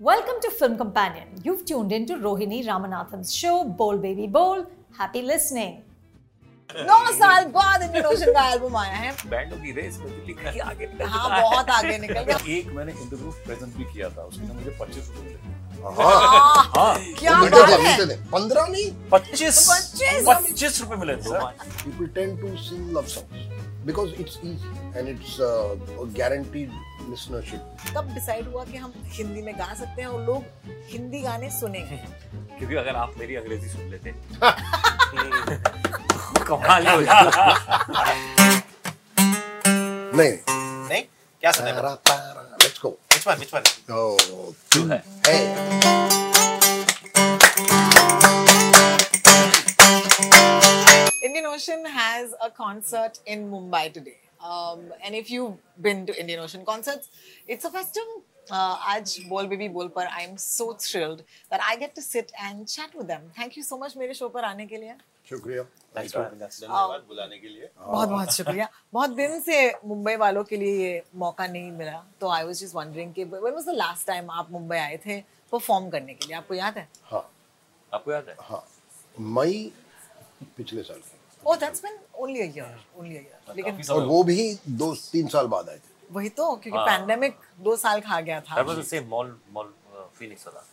Welcome to Film Companion. You've tuned into Rohini Ramanathan's show, Bowl Baby Bowl. Happy listening. नौ साल बाद ocean का album आया है बैंडों की रेस में दिल्ली कहीं आगे निकल हाँ है। बहुत आगे निकल गया एक मैंने इंटरव्यू प्रेजेंट भी किया था लिए मुझे पच्चीस रुपए मिले हाँ, हाँ क्या मिलते बात थे है पंद्रह नहीं पच्चीस पच्चीस? पच्चीस रुपए मिले थे sir people tend to sing love because it's easy and it's guaranteed listenership कब डिसाइड हुआ कि हम हिंदी में गा सकते हैं और लोग हिंदी गाने सुने क्योंकि अगर आप मेरी अंग्रेज़ी सुन लेते नहीं। नहीं? क्या सुना let's go which one which one O two है hey. hey. Ocean has a concert in Mumbai today. Um, and if you've been to Indian Ocean concerts, it's a festival. Uh, आज बोल बेबी बोल पर I am so thrilled that I get to sit and chat with them thank you so much मेरे show पर आने के लिए। शुक्रिया. बुलाने के लिए। बहुत बहुत शुक्रिया। बहुत दिन से मुंबई वालों के लिए ये मौका नहीं मिला। तो आई वाज जस्ट वंडरिंग कि when was the last time आप मुंबई आए थे परफॉर्म करने के लिए? आपको याद है? हाँ। आपको याद है? हाँ। मई पिछले साल। की ओह that's been only a year only a year लेकिन और वो भी दो तीन साल बाद आए थे। वही तो क्योंकि हाँ। पैंडेमिक दो साल खा गया था। That was the same mall mall Phoenix वाला।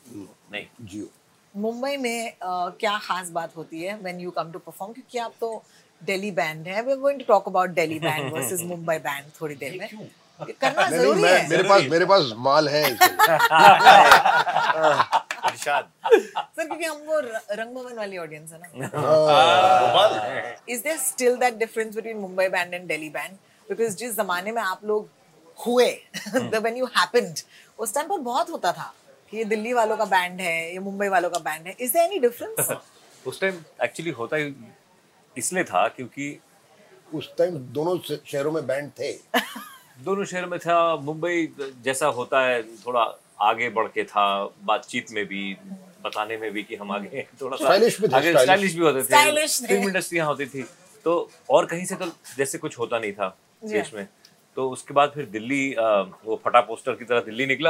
नहीं। जियो। मुंबई में क्या खास बात होती है when you come to perform क्योंकि आप तो दिल्ली बैंड है। We are going to talk about Delhi band versus Mumbai band थोड़ी देर में। करना ज़रूरी है। मेरे पास मेरे पास माल है। इसके लिए। इरशाद सर क्योंकि हम वो रंगभवन वाली ऑडियंस है ना is there still that difference between Mumbai band and Delhi band? Because जिस जमाने में आप लोग हुए the when you happened उस टाइम पर बहुत होता था कि ये दिल्ली वालों का बैंड है ये मुंबई वालों का बैंड है। Is there any difference? उस टाइम एक्चुअली होता ही इसलिए था क्योंकि उस टाइम दोनों शहरों में बैंड थे। दोनों शहर में था मुंबई जैसा होता है थोड़ा आगे बढ़ के था बातचीत में भी बताने में भी कि हम आगे थोड़ा सा आगे stylish। स्टाइलिश भी होते थे। फ़िल्म इंडस्ट्री यहाँ होती थी। तो और कहीं से तो जैसे कुछ होता नहीं था देश में। तो उसके बाद फिर दिल्ली वो फटा पोस्टर की तरह दिल्ली निकला।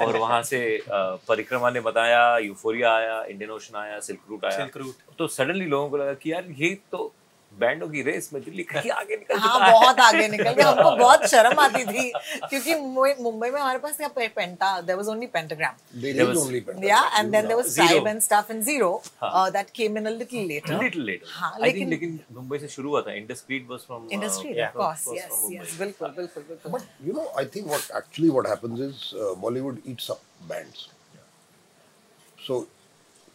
और वहाँ से परिक्रमा ने बताया यूफोरिया आया इंडियन ओशन आया सिल्क रूट आया। Silk Route। तो सडनली लोगों को लगा कि यार ये तो बैंडों की रेस में दिल्ली कहीं आगे निकल हाँ है बहुत आगे निकल गया हमको बहुत शर्म आती थी क्योंकि मुंबई में हमारे पास क्या penta there was only pentagram Delhi was- only band. yeah and then there was Zero. tribe and stuff and zero uh, that came in a little later little later हाँ, आई थिंक लेकिन- लेकिन मुंबई से शुरू हुआ था इंडस्ट्रीट was from industry of course yes yes बिल्कुल बिल्कुल बिल्कुल But you know, I think what actually what happens is uh, Bollywood eats up bands. So,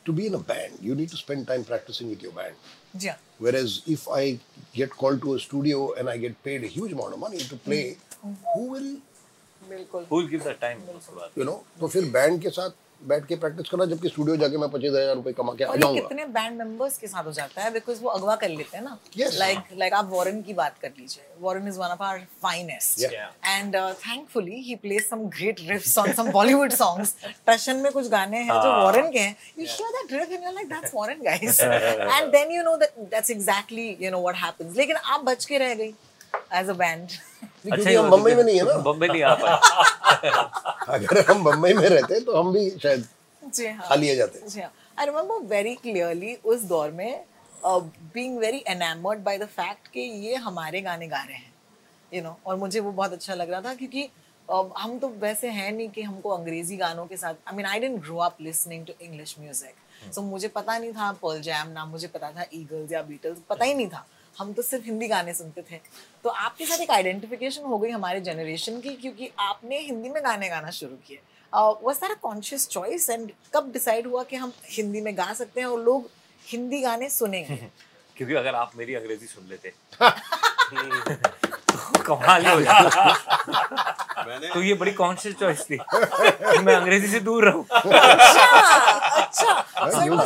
to be in a band, you need to spend time practicing with your band. जी हाँ Whereas if I get called to a studio and I get paid a huge amount of money to play, who will बिल्कुल who will give that time उसके बाद you know? तो फिर band के साथ बैठ के प्रैक्टिस करना जबकि स्टूडियो जाके मैं पच्चीस हज़ार रुपए कमा के आ जाऊँगा कितने बैंड मेंबर्स के साथ हो जाता है? बिकॉज़ वो अगवा कर लेते हैं ना। Yes. लाइक लाइक आप वॉरेन की बात कर लीजिए। Warren is one of our finest and thankfully he plays some great riffs on some Bollywood songs Tashan में कुछ गाने हैं जो वॉरेन के हैं। You hear that riff and you like that's Warren guys and then you know that that's exactly you know what happens लेकिन आप बच के रह गई। एज अ बैंड क्योंकि हम बम्बई में नहीं है ना? बम्बई नहीं आ पाए अगर हम बम्बई में रहते तो हम भी शायद जी हाँ। खा लिए जाते। जी हाँ। आई रिमेम्बर वेरी क्लियरली उस दौर में being very enamoured by the fact कि ये हमारे गाने गा रहे हैं यू नो और मुझे वो बहुत अच्छा लग रहा था क्योंकि uh, हम तो वैसे हैं नहीं कि हमको अंग्रेज़ी गानों के साथ I mean I didn't grow up listening to English music so मुझे पता नहीं था पर्ल जैम ना मुझे पता था ईगल्स या बीटल्स पता ही नहीं था। हम तो सिर्फ़ हिंदी गाने सुनते थे। तो आपके साथ एक आइडेंटिफिकेशन हो गई हमारे जनरेशन की क्योंकि आपने हिंदी में गाने गाना शुरू किए। वॉज़ सारा कॉन्शियस चॉइस एंड कब डिसाइड हुआ कि हम हिंदी में गा सकते हैं और लोग हिंदी गाने सुनेंगे? क्योंकि अगर आप मेरी अंग्रेज़ी सुन लेते। तो कमाल ही हो जाता तो ये बड़ी कॉन्शियस चॉइस थी। मैं अंग्रेज़ी से दूर रहूँ। अच्छा you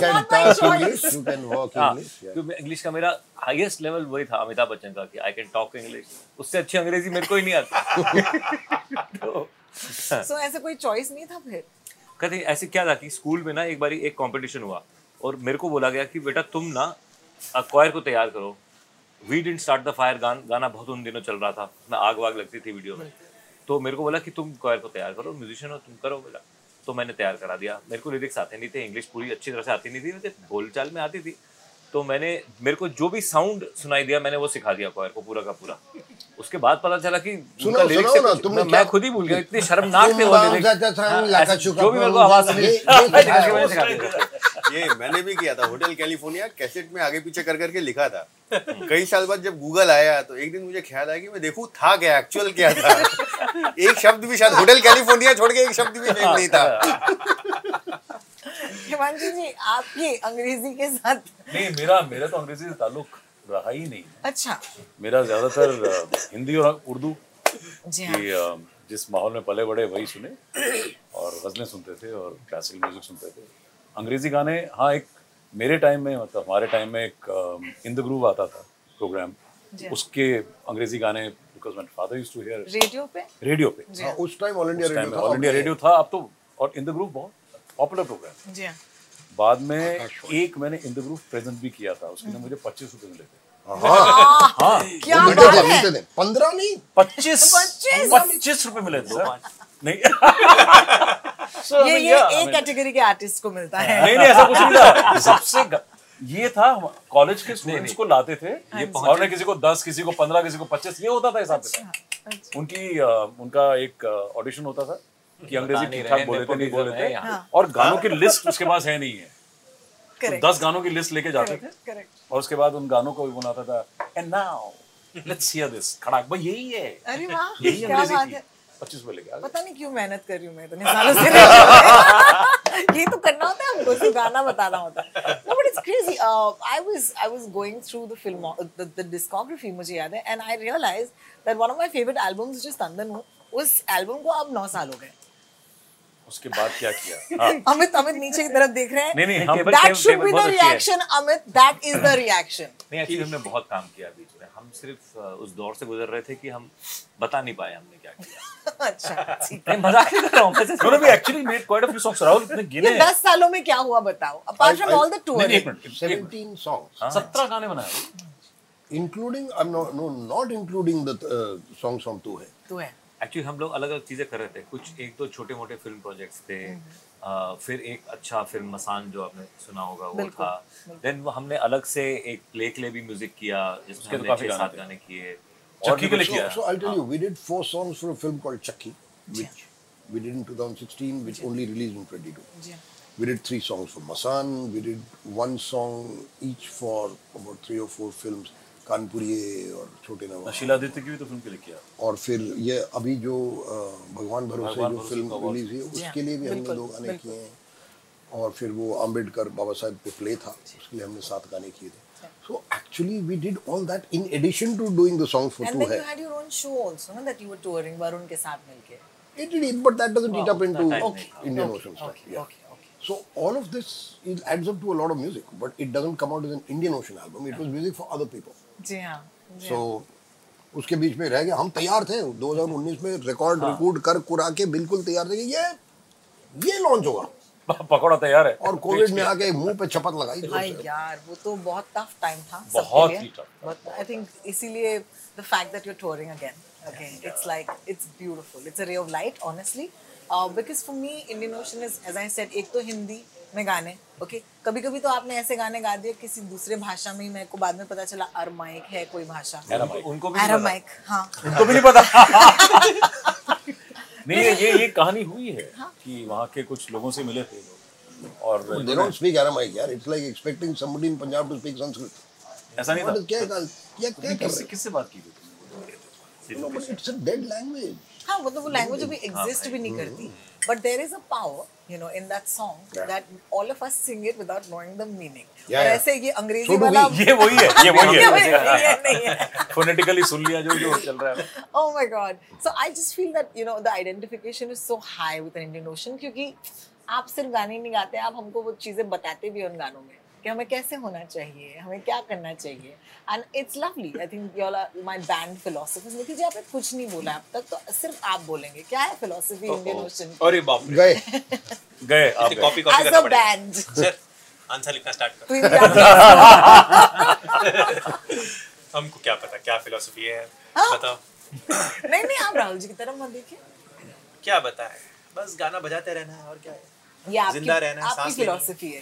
can walk हाँ. क्योंकि इंग्लिश का मेरा हाईएस्ट लेवल वही था अमिताभ बच्चन का कि आई कैन टॉक इंग्लिश उससे अच्छी अंग्रेज़ी मेरे को ही नहीं आती। तो So ऐसे कोई चॉइस नहीं था फिर? कहते ऐसे क्या था कि स्कूल में ना एक बारी एक कंपटीशन हुआ और मेरे को बोला गया कि बेटा तुम ना अक्वायर को तैयार करो। We didn't start the fire गान गाना बहुत उन दिनों चल रहा था। ना आग वाग लगती थी वीडियो में। तो मेरे को बोला कि तुम क्वायर को तैयार करो म्यूजिशियन हो तुम करो बोला। तो मैंने तैयार करा दिया। मेरे को लिरिक्स आते नहीं थे इंग्लिश पूरी अच्छी तरह से आती नहीं थी मुझे बोलचाल में आती थी। तो मैंने मेरे को जो भी साउंड सुनाई दिया मैंने वो सिखा दिया क्वायर को पूरा का पूरा। उसके बाद पता चला कि उनका सुनाओ से तुमने मैं- खुद ही भूल गया इतने शर्मनाक थे वो हाँ, चुका जो भी मेरे को आवाज़ सुनी मैंने सिखा दिया। ये मैंने भी किया था होटल कैलिफ़ोर्निया कैसेट में आगे पीछे कर करके लिखा था। कई साल बाद जब गूगल आया तो एक दिन मुझे ख्याल आया कि मैं देखूँ था क्या एक्चुअल क्या था? एक शब्द भी शायद होटल कैलिफ़ोर्निया छोड़ के एक शब्द भी नहीं था। हिमांशु जी आपकी अंग्रेज़ी के साथ नहीं मेरा मेरा तो अंग्रेज़ी से ताल्लुक रहा ही नहीं। अच्छा। मेरा ज़्यादातर हिंदी और उर्दू जी हाँ। जिस माहौल में पले बड़े वही सुने और गजलें सुनते थे और क्लासिकल म्यूज़िक सुनते थे। अंग्रेज़ी गाने हाँ एक मेरे टाइम में मतलब हमारे टाइम में एक इन द ग्रूव आता था प्रोग्राम उसके अंग्रेज़ी गाने because my father used to hear radio पे? रेडियो पे। हाँ, उस time All India Radio All India Radio था। अब तो और इन द ग्रुप बहुत पॉपुलर प्रोग्राम जी। हाँ बाद में एक मैंने इन द ग्रुप प्रेजेंट भी किया था। उसके लिए मुझे पच्चीस रुपए मिले थे हाँ। है। मीठे थे पंद्रह नहीं? पच्चीस। पच्चीस? पच्चीस रुपए मिले थे नहीं। So, I ये mean, ये yeah, I एक mean- कैटेगरी के आर्टिस्ट को मिलता है। नहीं नहीं ऐसा कुछ नहीं था। सबसे ये था कॉलेज के स्टूडेंट्स को लाते थे। ये और ने किसी को दस किसी को पंद्रह किसी को पच्चीस ये होता था हिसाब से। उनकी उनका एक ऑडिशन होता था कि अंग्रेज़ी नहीं ठीक रहे, ठाक बोले थे नहीं बोले थे। और गानों की लिस्ट उसके पास है नहीं है। तो करेक्ट दस गानों की लिस्ट लेके जाते थे। करेक्ट और उसके बाद उन गानों को भी बनाता था। And now let's hear this खड़ाक भाई यही है। अरे वाह यही अंग्रेज़ी थी है। पच्चीस रुपए लेके पता नहीं क्यों मेहनत कर रही हूँ मैं इतने सालों से ये तो करना होता है हमको गाना बताना होता है no but it's crazy uh, I was I was going through the film the, the discography मुझे याद है and I realized that one of my favorite albums which is तंदन उस एल्बम को अब नौ साल हो गए उसके बाद क्या किया हाँ अमित अमित नीचे की तरफ़ देख रहे हैं नहीं नहीं the बहुत अच्छी है। reaction Amit that is the reaction नहीं एक्चुअली हमने बहुत काम किया बीच में। हम सिर्फ़ उस दौर से गुजर रहे थे कि हम बता नहीं पाए हमने क्या किया। अच्छा नहीं मज़ाक नहीं कर रहा हूँ राहुल इतने गिने। ये सालों में क्या हुआ बताओ? Apart from all the tour songs गाने बनाए from Tu तू है एक्चुअली हम लोग अलग अलग चीज़ें कर रहे थे। कुछ एक तो छोटे मोटे फ़िल्म प्रोजेक्ट्स थे फिर एक अच्छा फ़िल्म मसान जो आपने सुना होगा वो था। देन हमने अलग से एक प्ले के लिए भी म्यूज़िक किया जिसके तो काफ़ी साथ गाने किए। चक्की के किया। So I tell you we did four songs for a film called Chakki which we did in 2016 which only release in 22 ji. We did three songs for Masaan we did one song each for about three और four films Kanpuri और छोटे नवाब। हाँ, शीला आदित्य की भी तो film के लिए किया। और फिर ये अभी जो भगवान भरोसे जो फ़िल्म रिलीज़ हुई उसके लिए भी हमने दो गाने किए हैं। और फिर वो अंबेडकर बाबा साहेब पे प्ले था उसके लिए हमने सात गाने किए थे। So actually we did all that in addition to doing the song for to है and then you had your own show also ना that you were touring so all of this is an Indian Ocean album it was music for other people जी हाँ. जी So उसके बीच में रह गया हम तैयार थे 2019 में रिकॉर्ड रिकॉर्ड कर कुरा के बिल्कुल तैयार थे कि ये ये लॉन्च होगा पकौड़ा तैयार है और कोविड ने आके मुँह पे चपत लगाई हाँ. से। यार वो तो बहुत टफ टाइम था बहुत ही. But I think इसीलिए the fact that you're touring again, okay, it's like it's beautiful. It's a ray of light, honestly. Uh, because for me, Indian Ocean is, as I said, एक तो हिंदी में गाने, okay. कभी कभी तो आपने ऐसे गाने गा दिए किसी दूसरे भाषा में ही मेरे को बाद में पता चला अरमाइक है कोई भाषा. उनको भी अरमाइक, हाँ. उनको भी नहीं पता नहीं ये ये ये कहानी हुई है हाँ। कि वहाँ के कुछ लोगों से मिले थे और They don't speak Aramaic, यार. It's like expecting somebody in Punjab to speak Sanskrit. ऐसा नहीं था क्या क्या क्या किससे किससे बात की थी identification is so high with Indian Ocean क्योंकि आप सिर्फ़ गाने नहीं गाते आप हमको वो चीज़ें बताते भी उन गानों में. कि हमें कैसे होना चाहिए? हमें क्या करना चाहिए? And it's lovely I think you are my band philosophers Nikhil ji आपने कुछ नहीं बोला अब तक तो सिर्फ़ आप बोलेंगे। क्या है फिलोसफी इंडियन ओशन अरे बाप रे। गए। गए आप कॉपी कॉपी करना पड़ेगा। बैंड सर आंसर लिखना स्टार्ट कर। हमको क्या पता क्या फिलोसफी है? हाँ। बताओ। नहीं नहीं आप राहुल जी की तरफ़ मत देखिए। क्या बताए? बस गाना बजाते रहना है और क्या है? ज़िंदा रहना है, सांस लेनी है। फिलोसफी है।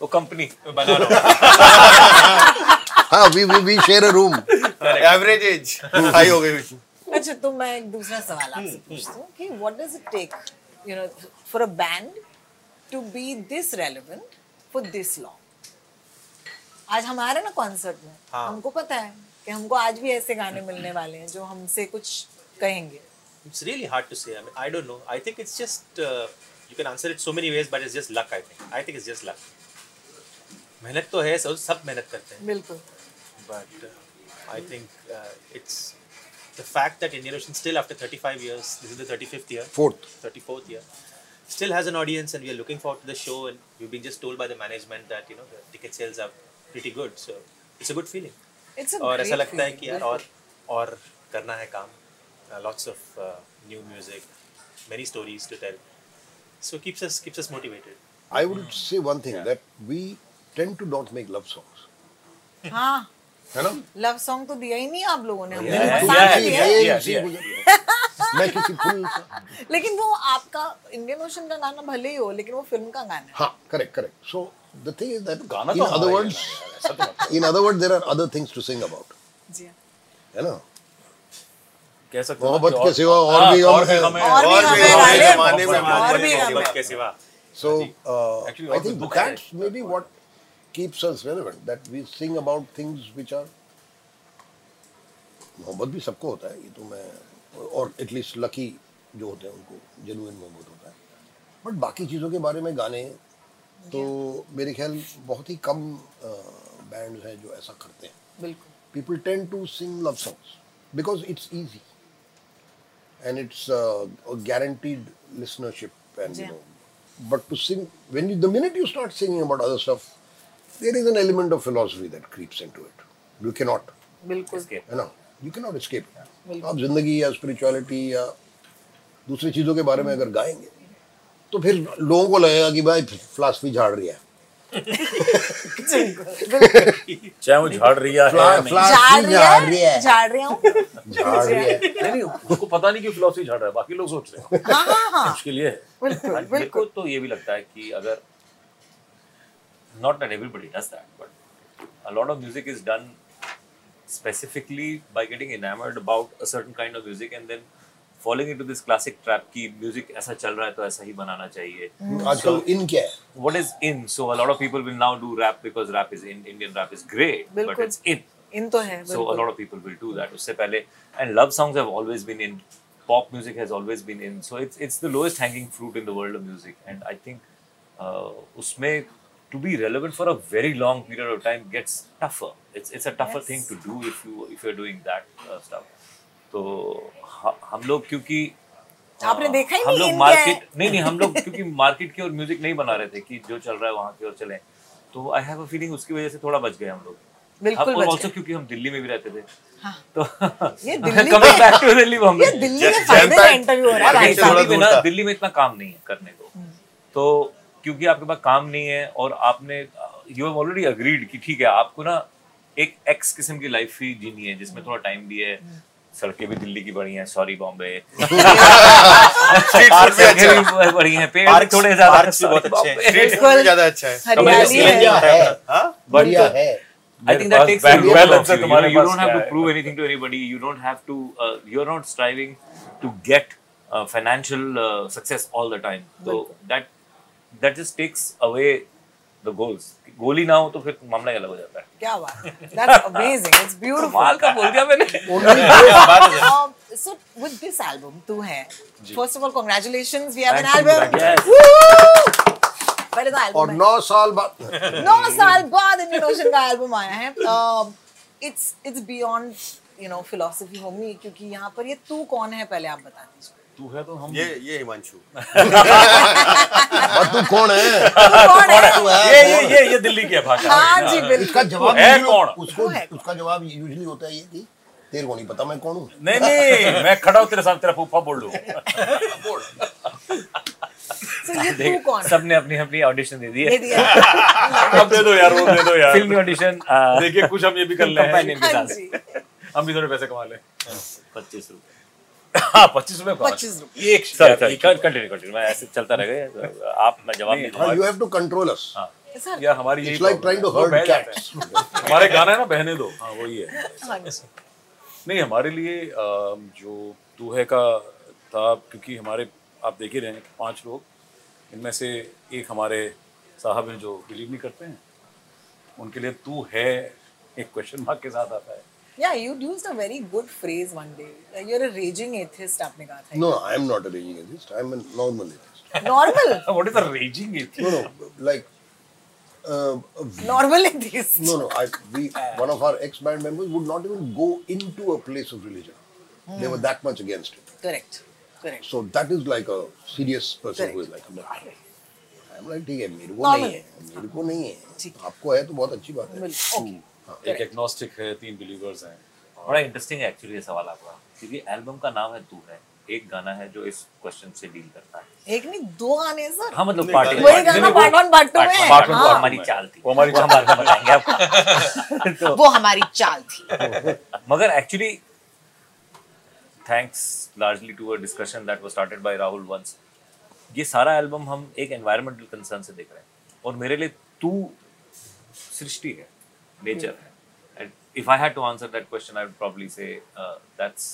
वो कंपनी बना हाँ। We we we share a room average age high हो गई अच्छा तो मैं एक दूसरा सवाल आपसे पूछती हूँ कि what does it take you know for a band to be this relevant for this long आज हमारे ना कॉन्सर्ट में हमको पता है कि हमको आज भी ऐसे गाने मिलने वाले हैं जो हमसे कुछ कहेंगे। It's really hard to say I don't know I think it's just you can answer it so many ways but it's just luck I think I think it's just luck मेहनत तो है सब सब मेहनत करते हैं बिल्कुल but uh, I think uh, it's the fact that Indian Ocean still after 35 years, this is the 35th year, fourth 34th year, still has an audience, and we are looking forward to the show. And we've been just told by the management that you know the ticket sales are pretty good, so it's a good feeling. It's a और ऐसा लगता है कि यार। और और करना है काम uh, lots of uh, new music many stories to tell so keeps us keeps us motivated I would say one thing that we tend to not make love songs हाँ है ना लव सॉन्ग तो दिया ही नहीं आप लोगों ने हमने Yeah, तो yeah, साथ किसी दिया ये, yeah, yeah. मैं किसी फूल लेकिन वो आपका इंडियन ओशन का गाना भले ही हो लेकिन वो फ़िल्म का गाना है हाँ correct correct so the thing is that गाना in तो other हमारा ही words है ना यार, ऐसा तो मत- in other words there are other things to sing about जी हाँ। है ना कह सकते हो मोहब्बत के सिवा और हाँ, भी और भी है। गम है और भी हमें में और भी हमें मोहब्बत के सिवा So uh, Actually, I also think दुख keeps us relevant. That we sing about things which are मोहब्बत भी सबको होता है ये तो मैं और एटलीस्ट लकी जो होते हैं उनको जेनुइन मोहब्बत होता है बट बाकी चीज़ों के बारे में गाने तो मेरे ख्याल बहुत ही कम बैंड्स हैं जो ऐसा करते हैं बिल्कुल people tend to sing love songs because it's easy and it's uh, a guaranteed listenership and you Yeah. know but to sing when you the minute you start singing about other stuff there is an element of philosophy that creeps into it. You cannot. बिल्कुल। है ना you cannot escape. it. आप ज़िंदगी या spirituality या दूसरी चीज़ों के बारे में अगर गाएँगे तो फिर लोगों को लगेगा कि भाई फिलासफी झाड़ रही है। चाहे वो झाड़ रही है झाड़ रही है? झाड़ रही हूँ। झाड़ रही है? नहीं नहीं उसको पता नहीं कि फिलोसफी झाड़ रहा है बाकी लोग सोच रहे हैं। हाँ हाँ हाँ। मुश्किल ये है। बिल्कुल मेरे को बिल्कुल। तो ये भी लगता है कि अगर not that everybody does that but a lot of music is done specifically by getting enamored about a certain kind of music and then falling into this classic trap कि music ऐसा चल रहा है तो ऐसा ही बनाना चाहिए आजकल इन क्या है what is in so a lot of people will now do rap because rap is in Indian rap is great but बिल्कुल। it's in इन तो है so a बिल्कुल lot of people will do that उससे पहले and love songs have always been in pop music has always been in so it's it's the lowest hanging fruit in the world of music and I think uh, उसमें to be relevant for a very long period of time gets tougher it's it's a tougher Yes. thing to do if you if you're doing that uh, stuff तो ह- हम लोग क्योंकि आपने देखा ही हम नहीं लोग है। मार्केट नहीं नहीं हम लोग क्योंकि मार्केट की और म्यूज़िक नहीं बना रहे थे कि जो चल रहा है वहाँ की ओर चले तो आई हैव अ फीलिंग उसकी वजह से थोड़ा बच गए हम लोग बिल्कुल हम बच ऑल्सो गए। क्योंकि हम दिल्ली में भी रहते थे हाँ। तो ये दिल्ली कमिंग में- बैक टू दिल्ली में हम दिल्ली में का इंटरव्यू हो रहा है। दिल्ली में थोड़ा दूर ना दिल्ली में इतना काम नहीं है करने को तो क्योंकि आपके पास काम नहीं है और आपने यू हैव ऑलरेडी अग्रीड कि ठीक है आपको ना एक एक्स किस्म की लाइफ ही जीनी है जिसमें थोड़ा टाइम भी है सड़कें भी दिल्ली की बड़ी हैं सॉरी बॉम्बे अच्छा है बड़ी हैं पेड़ थोड़े ज़्यादा अच्छे हैं। स्ट्रीट फ़ूड ज़्यादा अच्छा है बढ़िया है है हाँ बढ़िया है I think that takes a lot balance of you. You, know, you don't have to prove anything to anybody. You don't have to. Uh, you're not striving to get uh, financial uh, success all the time. So that that just takes away the goals. गोली ना हो तो फिर मामला अलग हो जाता है। क्या बात दैट्स अमेजिंग इट्स ब्यूटीफुल माल का बोल दिया मैंने। Um, so with this album तू है। first of all congratulations we have an Thank you, album. thank Woo! पहले तो और album है। नौ साल बाद। नौ साल बाद इंडियन ओशन का एल्बम आया है। It's it's beyond you know philosophy for me क्योंकि यहाँ पर ये तू कौन है पहले आप बता दीजिए। तू है तो हम ये ये हिमांशु। और तू कौन है? तू कौन है? ये ये ये ये दिल्ली की भाषा। हाँ जी इसका बिल्कुल। जवाब है कौन? उसको उसका जवाब यूजुअली होता है ये कि तेरे को नहीं पता मैं कौन हूँ। नहीं नहीं मैं खड़ा हूँ तेरे साथ तेरा फूफा बोल लूँ So ये तू कौन है? सबने अपनी अपनी ऑडिशन दे दी है। अब दे दो यार वो दे दो यार। फिल्मी ऑडिशन देखिए कुछ हम ये भी कर ले। हाँ हम भी थोड़े पैसे कमा ले। पच्चीस रुपए। हाँ पच्चीस रुपए कमा 25 रुपए। ये एक सॉरी सॉरी कंटिन्यू कंटिन्यू मैं ऐसे चलता रह गया आप मैं जवाब नहीं you have to control us यार हमारी यही लाइक ट्राइंग टू है। कैट्स हमारे गाना है ना बहने दो। हाँ वही है। हाँ नहीं हमारे लिए जो तू है का था क्योंकि हमारे आप देख ही रहे हैं पाँच लोग इनमें से एक हमारे साहब हैं जो बिलीव नहीं करते हैं। उनके लिए तू है एक क्वेश्चन मार्क के साथ आता है। Yeah, you used a very good phrase one day. Uh, You're a raging atheist, आपने कहा था. No I am not a raging atheist I am a normal atheist Normal, what is the raging it no no like normal atheist. No, no. I, we, one of our ex-band members would not even go into a place of religion. They were that much against it. Correct, correct. So that is like a serious person Correct. who is like, I'm like, ठीक है मेरे को नहीं है मेरे को नहीं है आपको है तो बहुत अच्छी बात है Okay. एक एग्नोस्टिक है तीन बिलीवर्स हैं। बड़ा इंटरेस्टिंग है एक्चुअली ये सवाल आपका। क्योंकि एल्बम का नाम है तू है। एक गाना है जो इस क्वेश्चन से डील करता है। एक नहीं दो गाने हैं सर. हाँ मतलब पार्टी वही गाना पार्ट वन पार्ट टू में. पार्ट वन हाँ, हमारी चाल थी। वो हमारी में बताएँगे आपको। तो वो हमारी चाल थी. मगर actually thanks largely to a discussion that was started by Rahul once ये सारा एल्बम हम एक एनवायरमेंटल कंसर्न से देख रहे हैं। और मेरे लिए तू सृष्टि है। नेचर है and if I had to answer that question I would probably say that's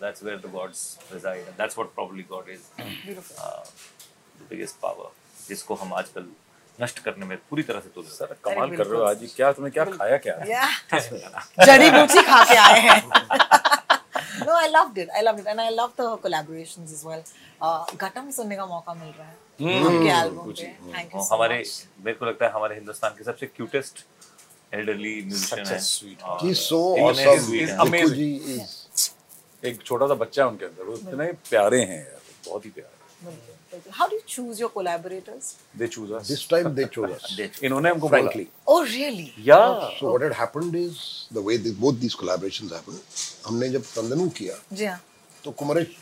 that's where the gods resided and that's what probably god is the biggest power जिसको हम आजकल नष्ट करने में पूरी तरह से तुल सर कमाल कर रहे हो आज क्या तुमने क्या खाया क्या? जड़ी बूटी खा के आए हैं. no, I loved it. I loved it, and I loved the collaborations as well. Uh, Ghatam सुनने का मौका मिल रहा है आपके एल्बम पे. Thank you so हमारे much. मेरे को लगता है हमारे हिंदुस्तान के सबसे cutest elderly musician Such a है sweet और He's so awesome. He's amazing. is एक छोटा सा बच्चा है उनके अंदर वो इतने प्यारे हैं यार बहुत ही प्यारे. How do you choose your collaborators? They choose us this time they chose us. इन्होंने हमको Frankly. Oh, really? या So what had happened is the way this, both these collaborations happened. हमने जब तंदनु किया जी हाँ. तो Kumaresh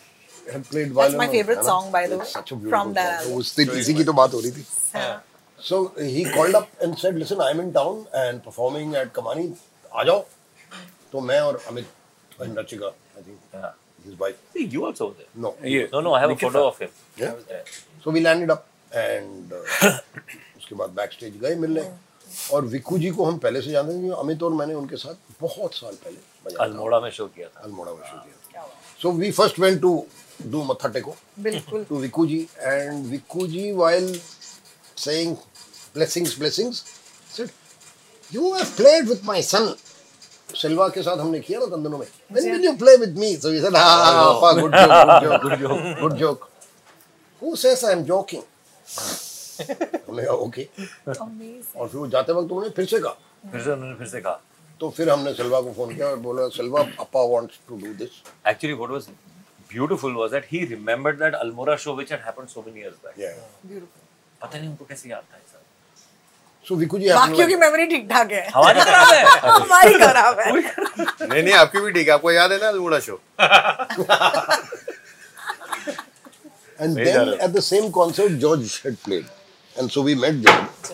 had played That's my favorite song, by the way, Such a from beautiful that song. album. उस दिन इसी की तो बात हो रही थी. हाँ. So he called up and said, "Listen, I'm in town and performing at Kamani. आ जाओ." तो मैं और Amit and Rachika, I think Yeah. his wife. See, You also were there. No. ये No, no, I have Nikita. a photo of him. Yeah. So we landed up and uh, उसके बाद back stage गए मिलने और विक्कू जी को हम पहले से जानते थे अमित और मैंने उनके साथ बहुत साल पहले अल्मोड़ा में शो किया था अल्मोड़ा में शो किया so we first went to do मत्था टेको बिल्कुल. to Viku ji, and Viku ji, while saying blessings, blessings, said, "You have played with my son." Silva के साथ हमने किया ना तंदनों में when will you play with me so he said ah papa good joke good joke good joke good joke who says I'm joking हमने कहा okay Amazing. और फिर वो जाते वक्त उन्होंने फिर से कहा फिर से उन्होंने फिर से कहा तो फिर हमने सिल्वा को फ़ोन किया और बोला Silva Appa wants to do this Actually, what was beautiful was that he remembered that Almora show which had happened so many years back. या Beautiful. पता नहीं उनको कैसे याद था ये सो जी बाकियों की मेमोरी ठीक ठाक है। हमारी तो खराब है। हमारी खराब है। नहीं। नहीं आपकी भी ठीक है। आपको याद है ना Almora show and then at the same concert George had played and so we met George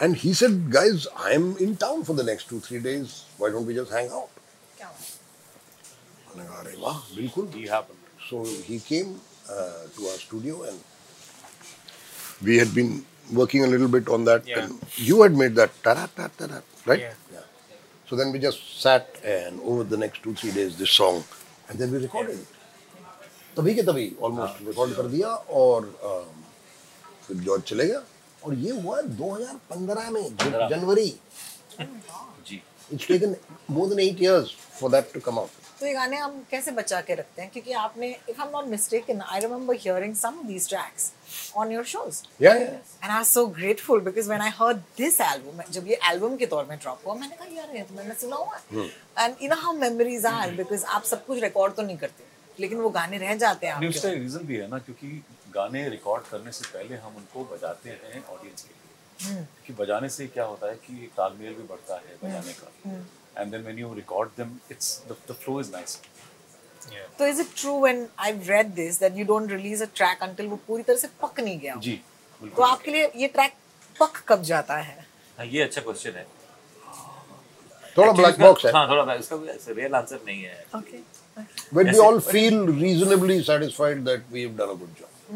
and he said guys I am in town for the next 2 3 days why don't we just hang out मैंने कहा अरे वाह बिल्कुल. He happened so he came to our studio and we had been working a little bit on that. Yeah. And you had made that ta ta ta ta right? Yeah. So then we just sat and over the next two three days this song and then we recorded it. तभी के तभी almost record कर दिया और um, फिर George चले गया और ये हुआ 2015 में जन- जनवरी जी it's taken more than 8 years for that to come out तो ये गाने हम कैसे बचा के रखते हैं? क्योंकि आपने if I am not mistaken I remember hearing some of these tracks on your shows yeah yeah and I was so grateful because when I heard this album जब ये एल्बम के तौर में ड्रॉप हुआ मैंने कहा यार ये तो मैंने सुना हुआ and you know how memories are because आप सब कुछ रिकॉर्ड तो नहीं करते लेकिन वो गाने रह जाते हैं नहीं, उसका रीजन भी है ना क्योंकि गाने रिकॉर्ड करने से पहले हम उनको बजाते हैं ऑडियंस के लिए। कि बजाने से क्या होता है कि तालमेल भी बढ़ता है बजाने का। And then when you record them it's the flow is nice तो is it true when I read this that you don't release a track until वो पूरी तरह से पक नहीं गया हो? जी तो बिल्कुल आपके लिए ये ट्रैक पक कब जाता है हाँ, ये अच्छा क्वेश्चन है थोड़ा Actually ब्लैक इसका- बॉक्स है हाँ थोड़ा black- इसका रियल आंसर नहीं है okay when we Yes, all feel reasonably satisfied that we have done a good job.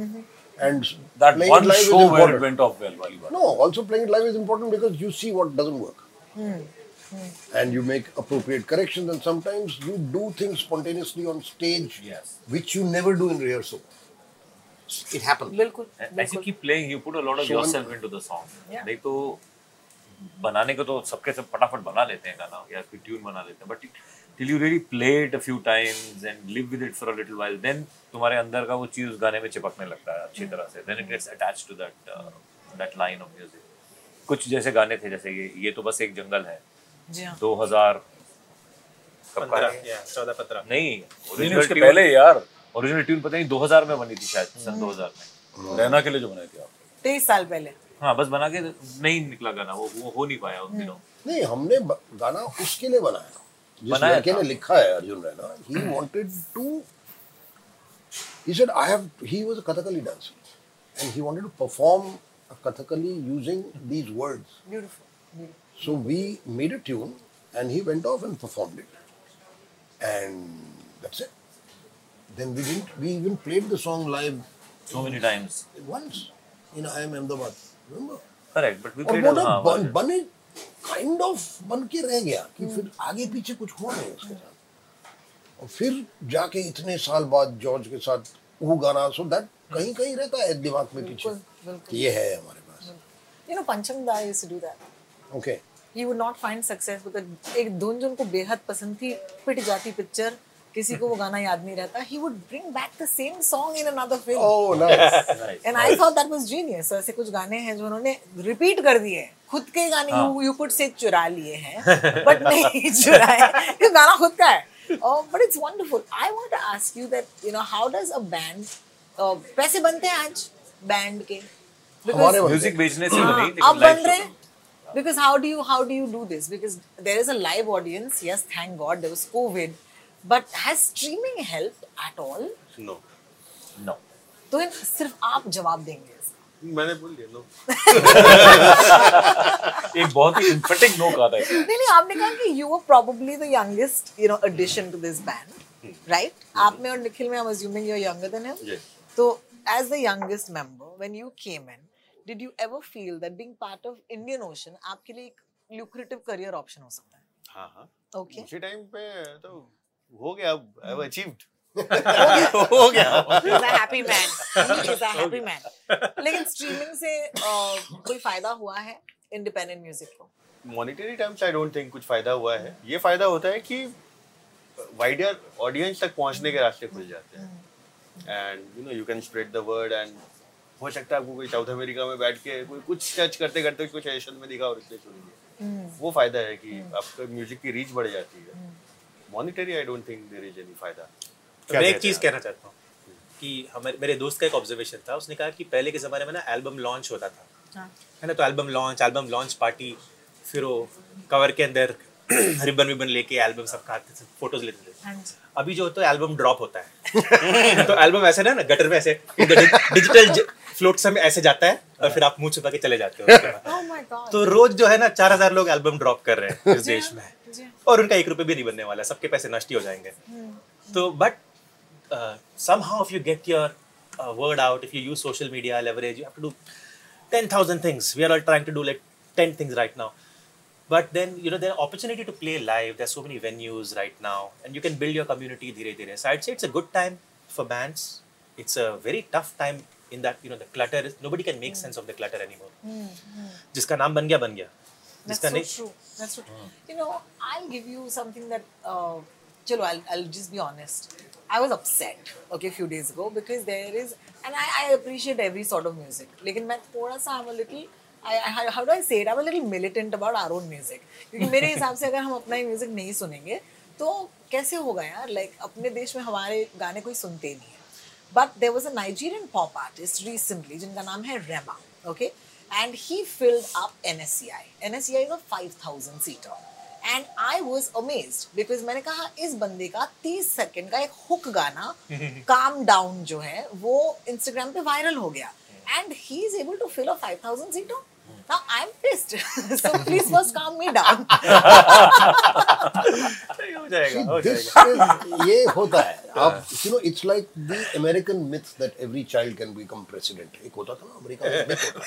And that playing one it live show is where it important. went off well वाली बात No, also playing it live is important because you see what doesn't work. And you make appropriate corrections, and sometimes you do things spontaneously on stage Yes. which you never do in rehearsal. It happens. बिल्कुल as you keep playing you put a lot of yourself into the song Yeah. नहीं तो बनाने को तो सबके सब फटाफट बना लेते हैं गाना या फिर ट्यून बना लेते हैं but till you really play it a few times and live with it for a little while then तुम्हारे अंदर का वो चीज़ उस गाने में चिपकने लगता है अच्छी तरह से then it gets attached to that uh, that line of music कुछ जैसे गाने थे जैसे ये ये तो बस एक जंगल है हाँ। 2000 कब का पंद्रह है? या चौदह पंद्रह। नहीं ओरिजिनल ट्यून पहले यार। ओरिजिनल ट्यून पता नहीं 2000 में बनी थी शायद सन 2000 में। रहना के लिए जो बनाए थे आप। तेईस साल पहले। हाँ बस बना के नहीं निकला गाना वो वो हो नहीं पाया उन दिनों। नहीं हमने गाना उसके लिए बनाया। जिस बनाया लड़के। ने लिखा है Arjun Raina he wanted to he said I have he was a Kathakali dancer and he wanted to perform a Kathakali using these words. Beautiful So we made a tune and he went off and performed it. And that's it. Then we didn't we even played the song live so many times once in I am Ahmedabad. Remember? correct but we और played वो it ना हाँ बन, बने kind of बन के रह गया कि फिर आगे पीछे कुछ हुआ नहीं उसके साथ और फिर जाके इतने साल बाद जॉर्ज के साथ वो गाना सो दैट कहीं कहीं रहता है दिमाग में पीछे ये है हमारे पास you know Pancham da used to do that okay he would not find success because एक धुन जो उनको बेहद पसंद थी पिट जाती पिक्चर किसी को वो गाना याद नहीं रहता। He would bring back the same song in another film oh nice and I thought that was genius ऐसे कुछ गाने हैं जो उन्होंने रिपीट कर दिए। खुद के गाने यू यू कुड से चुरा लिए हैं बट नहीं चुराए ये गाना खुद का है। But it's wonderful I want to ask you that you know how does a band पैसे बनते हैं आज? बैंड के? म्यूज़िक बेचने से हाँ, बनी अब बन रहे हैं। Because how do you how do you do this because there is a live audience yes thank god there was covid but has streaming helped at all no no तो इन सिर्फ़ आप जवाब देंगे मैंने बोल दिया नो एक बहुत ही इम्फेटिक नो कहा था नहीं नहीं आपने कहा कि you were probably the youngest you know addition to this band right आप में और निखिल में I'm assuming you're younger than him Yes. तो as the youngest member when you came in did you ever feel that being part of Indian Ocean आपके लिए एक lucrative career option हो सकता है? हाँ हाँ। Okay. उसी टाइम पे तो हो गया अब आई हैव अचीव्ड हो गया। He's a happy man. He is a happy man. लेकिन स्ट्रीमिंग से कोई फ़ायदा हुआ है इंडिपेंडेंट म्यूज़िक को? Monetary terms I don't think कुछ फ़ायदा हुआ है। ये फ़ायदा होता है कि वाइडर ऑडियंस तक पहुँचने के रास्ते खुल जाते हैं। And you know you can spread the word and हो सकता है आपको कोई साउथ अमेरिका में बैठ के कोई कुछ टच करते करते कुछ एशन में दिखा और इसलिए सुन लिया वो फ़ायदा है कि आपका म्यूज़िक की रीच बढ़ जाती है। Monetary I don't think there is any फ़ायदा। तो मैं एक चीज़ कहना चाहता हूँ कि हमारे मेरे दोस्त का एक ऑब्जर्वेशन था। उसने कहा कि पहले के ज़माने में ना एल्बम लॉन्च होता था। हाँ। है ना तो album launch album launch party फिर वो कवर के अंदर रिबन विबन लेके एल्बम सब खाते थे फ़ोटोज़ लेते थे। हाँ अभी जो होता है एल्बम ड्रॉप होता है। तो एल्बम ऐसे ना ना गटर में ऐसे डिजिटल फ्लोट से ऐसे जाता है और हाँ। फिर आप मुँह छुपा के चले जाते हो। तो रोज जो है ना चार हज़ार लोग एल्बम ड्रॉप कर रहे हैं इस देश में। और उनका एक रुपये भी नहीं बनने वाला सबके पैसे नष्ट हो जाएँगे। तो but somehow you get your word out if you use social media leverage you have to ten thousand things we are all trying to do like ten things right now but then you know there opportunity to play live there so many venues right now and you can build your community धीरे धीरे side से it's a good time for band it's a very tough time in that you know the clutter nobody can make sense of the clutter anymore जिसका नाम बन गया बन गया जिसका नहीं true that's true you know I will give you something that चलो I will just be honest I was upset okay few days ago because there is and I I appreciate every sort of music लेकिन मैं थोड़ा सा I am a little I I how do I say it I am a little militant about our own music मेरे हिसाब से अगर हम अपना ही म्यूज़िक नहीं सुनेंगे तो कैसे होगा यार like, अपने देश में हमारे गाने कोई सुनते नहीं but there was a Nigerian pop artist recently जिनका नाम है Rema okay and he filled up N S C I N S C I five thousand seater and I was amaze because मैंने कहा इस बंदे का तीस सेकेंड का एक हुक गाना काम डाउन जो है वो इंस्टाग्राम पे वायरल हो गया. And he is able to fill a five thousand seater Now I'm pissed. so please first calm me down. ये होता है। आप you know it's like the American myths that every child can become president एक होता था ना America में myth होता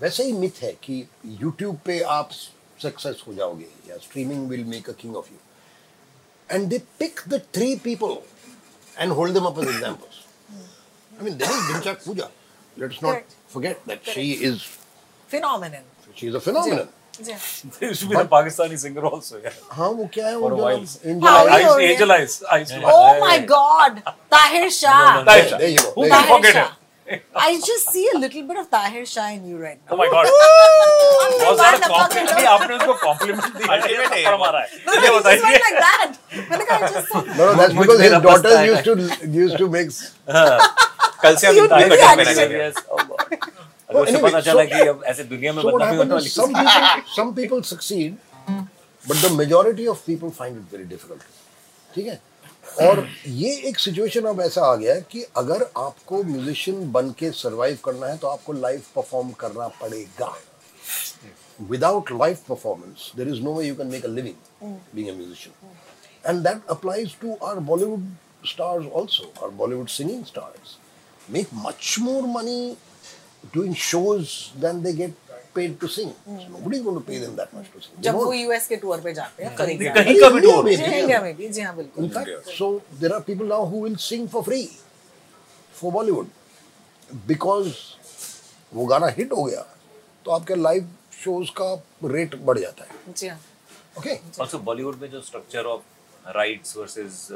वैसे ही मिथ है कि यूट्यूब पे आप सक्सेस हो जाओगे या streaming will make a king of you and they pick the three people and hold them up as examples I mean there is दिनचर्या Pooja let's not forget that she is Phenomenon. she is a phenomenon Yeah. There used to be a Pakistani singer also. Yeah. हाँ वो क्या है वो For a जो while. Angel How Eyes- Angel Eyes. Oh my God, Tahir Shah. Tahir There you go. Who can forget him? I just see a little bit of Tahir Shah in you right now. Oh my God. Oh my सारा God, compliment fucking नहीं आपने उसको compliment Ultimate है। थप्पड़ मारा है No, no, he just went like that. मैंने कहा, I just saw. No, no, that's because his daughters used to used to make. कल से हम Yes, oh God. और ये एक सिचुएशन अब ऐसा आ गया है कि अगर आपको म्यूजिशियन बन के सर्वाइव करना है तो आपको लाइव परफॉर्म करना पड़ेगा। Without live performance there is no way you can make a living being musician and that applies to our Bollywood stars also our Bollywood singing stars make much more money doing shows than they get paid to sing so nobody's going to pay them that much to sing जब वो. US के tour पे जाते हैं कहीं कहीं का भी India tour में जी भी, इंडिया में भी जी हाँ बिल्कुल in fact so there are people now who will sing for free for bollywood because वो गाना हिट हो गया तो आपके लाइव शोज़ का रेट बढ़ जाता है जी हाँ ओके also बॉलीवुड में जो structure of rights versus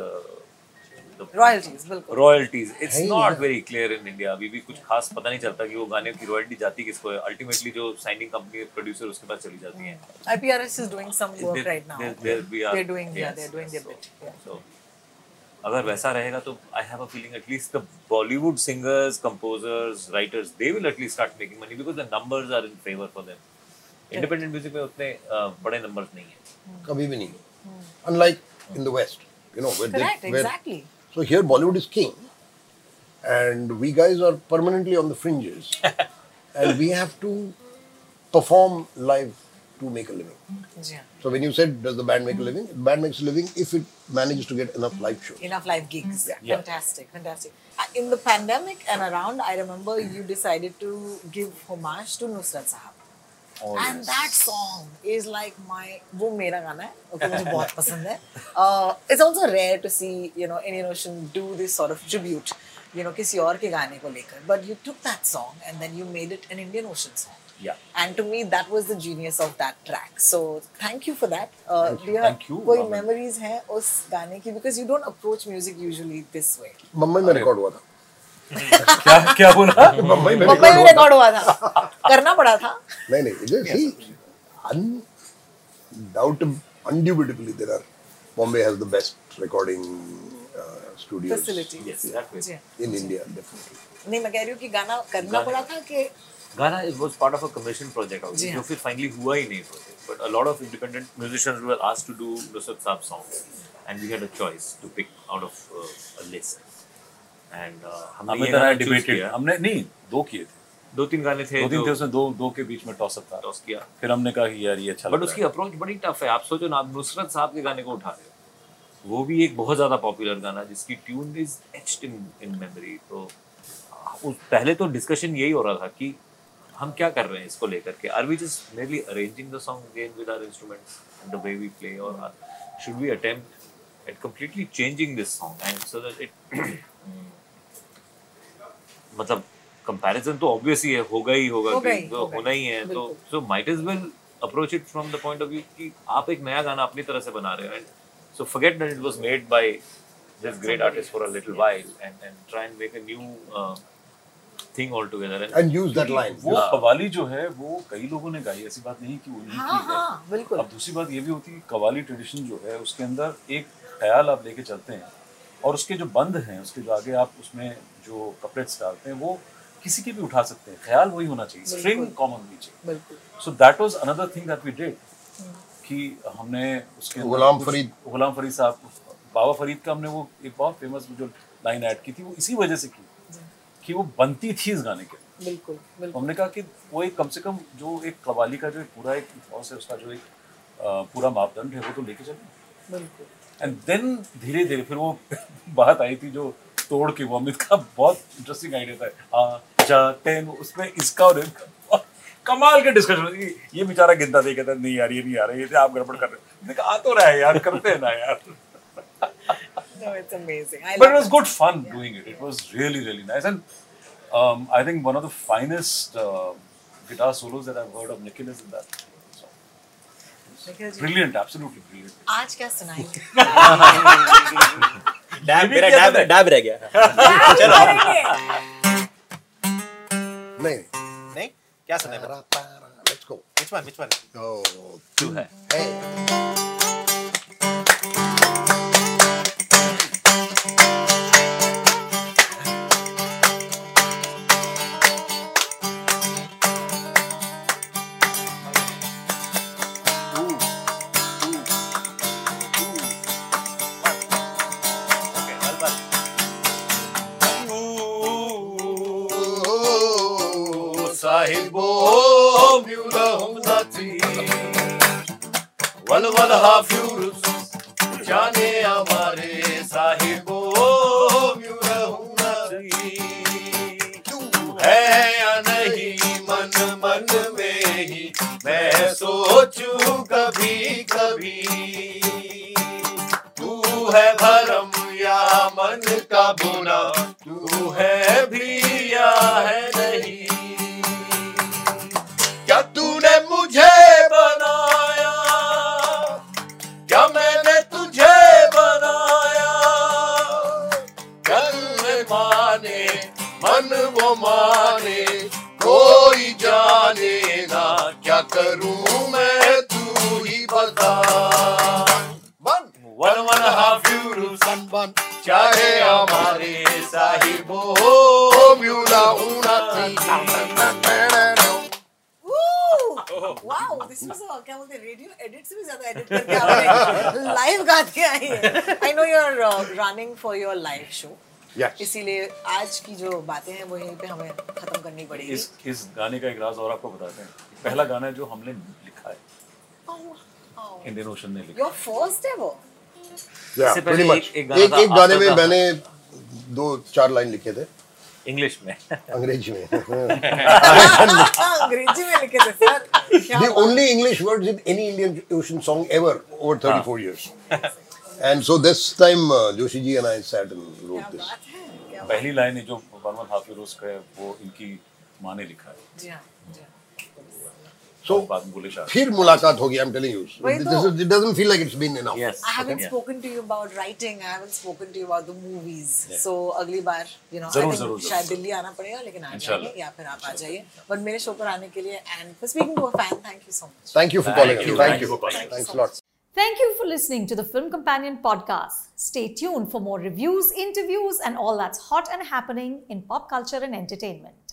royalties royalties it's not very clear in India अभी भी कुछ खास पता नहीं चलता कि वो गाने की रॉयल्टी जाती किसको है। अल्टीमेटली जो साइनिंग कंपनी प्रोड्यूसर उसके पास चली जाती है। IPRS is doing some work They- right now. they- they- we are- They're doing, yeah, yes, they're doing their so- bit. Yeah. so अगर वैसा रहेगा तो I have a feeling at least the Bollywood singers composers writers they will at least start making money because the numbers are in favour for them independent music में उतने uh, बड़े numbers नहीं है। कभी भी नहीं। Unlike in the west you know where Correct, they, where, exactly. So here bollywood is king and we guys are permanently on the fringes and we have to perform live to make a living जी हाँ. so when you said does the band make a living the band makes a living if it manages to get enough live shows Enough live gigs. Yeah. Fantastic, fantastic. Uh, In the pandemic and around, I remember you decided to give homage to Nusrat Sahab. And that song is like my वो मेरा गाना है okay, मुझे बहुत पसंद है uh, it's also rare to see you know Indian Ocean do this sort of tribute you know किसी और के गाने को लेकर but you took that song and then you made it an Indian Ocean song Yeah. and to me that was the genius of that track so thank you for that uh, do you Thank you, कोई memories हैं उस गाने की because you don't approach music usually this way Mumbai में record हुआ था क्या क्या बोला मुंबई में रिकॉर्ड हुआ था करना पड़ा था। नहीं नहीं see undoubtedly undoubtedly there are Bombay has the best recording uh, studios. Facility. Yes, that way. जी. हाँ. in India definitely. नहीं मैं कह रही हूँ कि गाना करना पड़ा था कि गाना it was part of a commission project जी जो हाँ। फिर फाइनली हुआ ही नहीं project but a lot of independent musicians were asked to do Nusrat Sahab song and we had a choice to pick out of a list and हमने debated हमने नहीं दो किए थे। दो तीन गाने थे दो तीन थे जो उसमें दो दो के बीच में टॉस अप था। टॉस किया। फिर हमने कहा कि यार ये अच्छा बट उसकी अप्रोच बड़ी टफ है। आप सोचो ना आप नुसरत साहब के गाने को उठा रहे हो। वो भी एक बहुत ज़्यादा पॉपुलर गाना जिसकी tune is etched in in memory तो उस पहले तो डिस्कशन यही हो रहा था कि हम क्या कर रहे हैं इसको लेकर के। Are we just merely arranging the song again with our instruments and the way we play और should we attempt at completely changing this song? And so that it मतलब कंपैरिजन तो ऑब्वियसली है होगा ही होगा ही, तो होना ही है तो so might as well approach it from the point of view कि आप एक नया गाना अपनी तरह से बना रहे हो and so forget that it was made by this great artist for a little while and and try and make a new thing all together and use that line वो कवाली जो है वो कई लोगों ने गाई ऐसी बात नहीं कि वो उन्हीं हाँ की है। बिल्कुल। अब दूसरी बात ये भी होती है कि कवाली ट्रेडिशन जो है उसके अंदर एक ख्याल आप लेके चलते हैं और उसके जो बंद हैं उसके जो आगे आप उसमें जो कपलेट्स डालते हैं वो किसी के भी उठा सकते हैं। ख्याल वही होना चाहिए। स्ट्रिंग कॉमन होनी चाहिए। So that was another thing that we did कि हमने उसके गुलाम फरीद। गुलाम फरीद साहब बाबा फरीद का हमने वो एक बहुत फ़ेमस जो लाइन ऐड की थी वो इसी वजह से की। कि वो बनती थी इस गाने के बिल्कुल बिल्कुल। हमने कहा कि वो एक कम से कम जो एक कवाली का जो एक पूरा एक है उसका जो एक पूरा मापदंड है वो तो लेके चले। बिल्कुल। एंड देन धीरे धीरे फिर वो बात आई थी जो तोड़ के वो अमित का बहुत इंटरेस्टिंग आइडिया था आ जाते उसमें इसका और इनका बहुत कमाल के डिस्कशन ये बेचारा गिनता दे कहता नहीं यार ये नहीं आ रहा ये तो आप गड़बड़ कर रहे हो कहा आ तो रहा है यार करते हैं ना यार no it's amazing I but it was good fun yeah. doing it. It was really, really nice. And um, I think one of the finest uh, guitar solos that I've heard of Nikhil is in that. Ji, Brilliant, absolutely brilliant. आज क्या सुनाएँगे डैब मेरा डैब डैब रह गया। चलो। नहीं नहीं। क्या सुना है? Let's go which one which one O two है। वल वल जाने हमारे साहिबो है या नहीं, मन मन में ही मैं सोचूं कभी कभी। तू है भरम या मन का बुना, तू है भी या है नहीं। कोई जाने ना क्या करूँ मैं तू ही बता। वन वन वन हाफ़ यूरो सन चाहे हमारे साहिबो म्यूला ऊना वाओ दिस वाज अ क्या बोलते रेडियो एडिट से भी ज़्यादा एडिट करके आपने लाइव गा के आई है। I know you are running for your live show Yes. इसीलिए आज की जो बातें हैं वो यहीं पे हमें खत्म करनी पड़ेगी। इस इस गाने का एक राज और आपको बताते हैं। पहला गाना है जो हमने लिखा है। इंडियन ओशन ने लिखा योर फ़र्स्ट एवर Yeah, इससे पहले एक- एक गाना एक एक गाने में मैंने दो चार लाइन लिखे थे। इंग्लिश में। अंग्रेज़ी में। अंग्रेज़ी में लिखे थे sir the only English words in any Indian Ocean song ever over 34 years. And so this time uh, Joshi ji and I sat and wrote this. पहली लाइन जो बर्मन हाफिज का है वो इनकी माँ ने लिखा है। हाँ, हाँ। फिर मुलाकात होगी I am telling you this is it feel like it's been announce I haven't spoken to you about writing the movies so अगली बार शायद दिल्ली आना पड़ेगा लेकिन आ जाइए या फिर आप आ जाइए। बट मेरे शो पर आने के लिए Thank you for listening to the Film Companion podcast. Stay tuned for more reviews, interviews, and all that's hot and happening in pop culture and entertainment.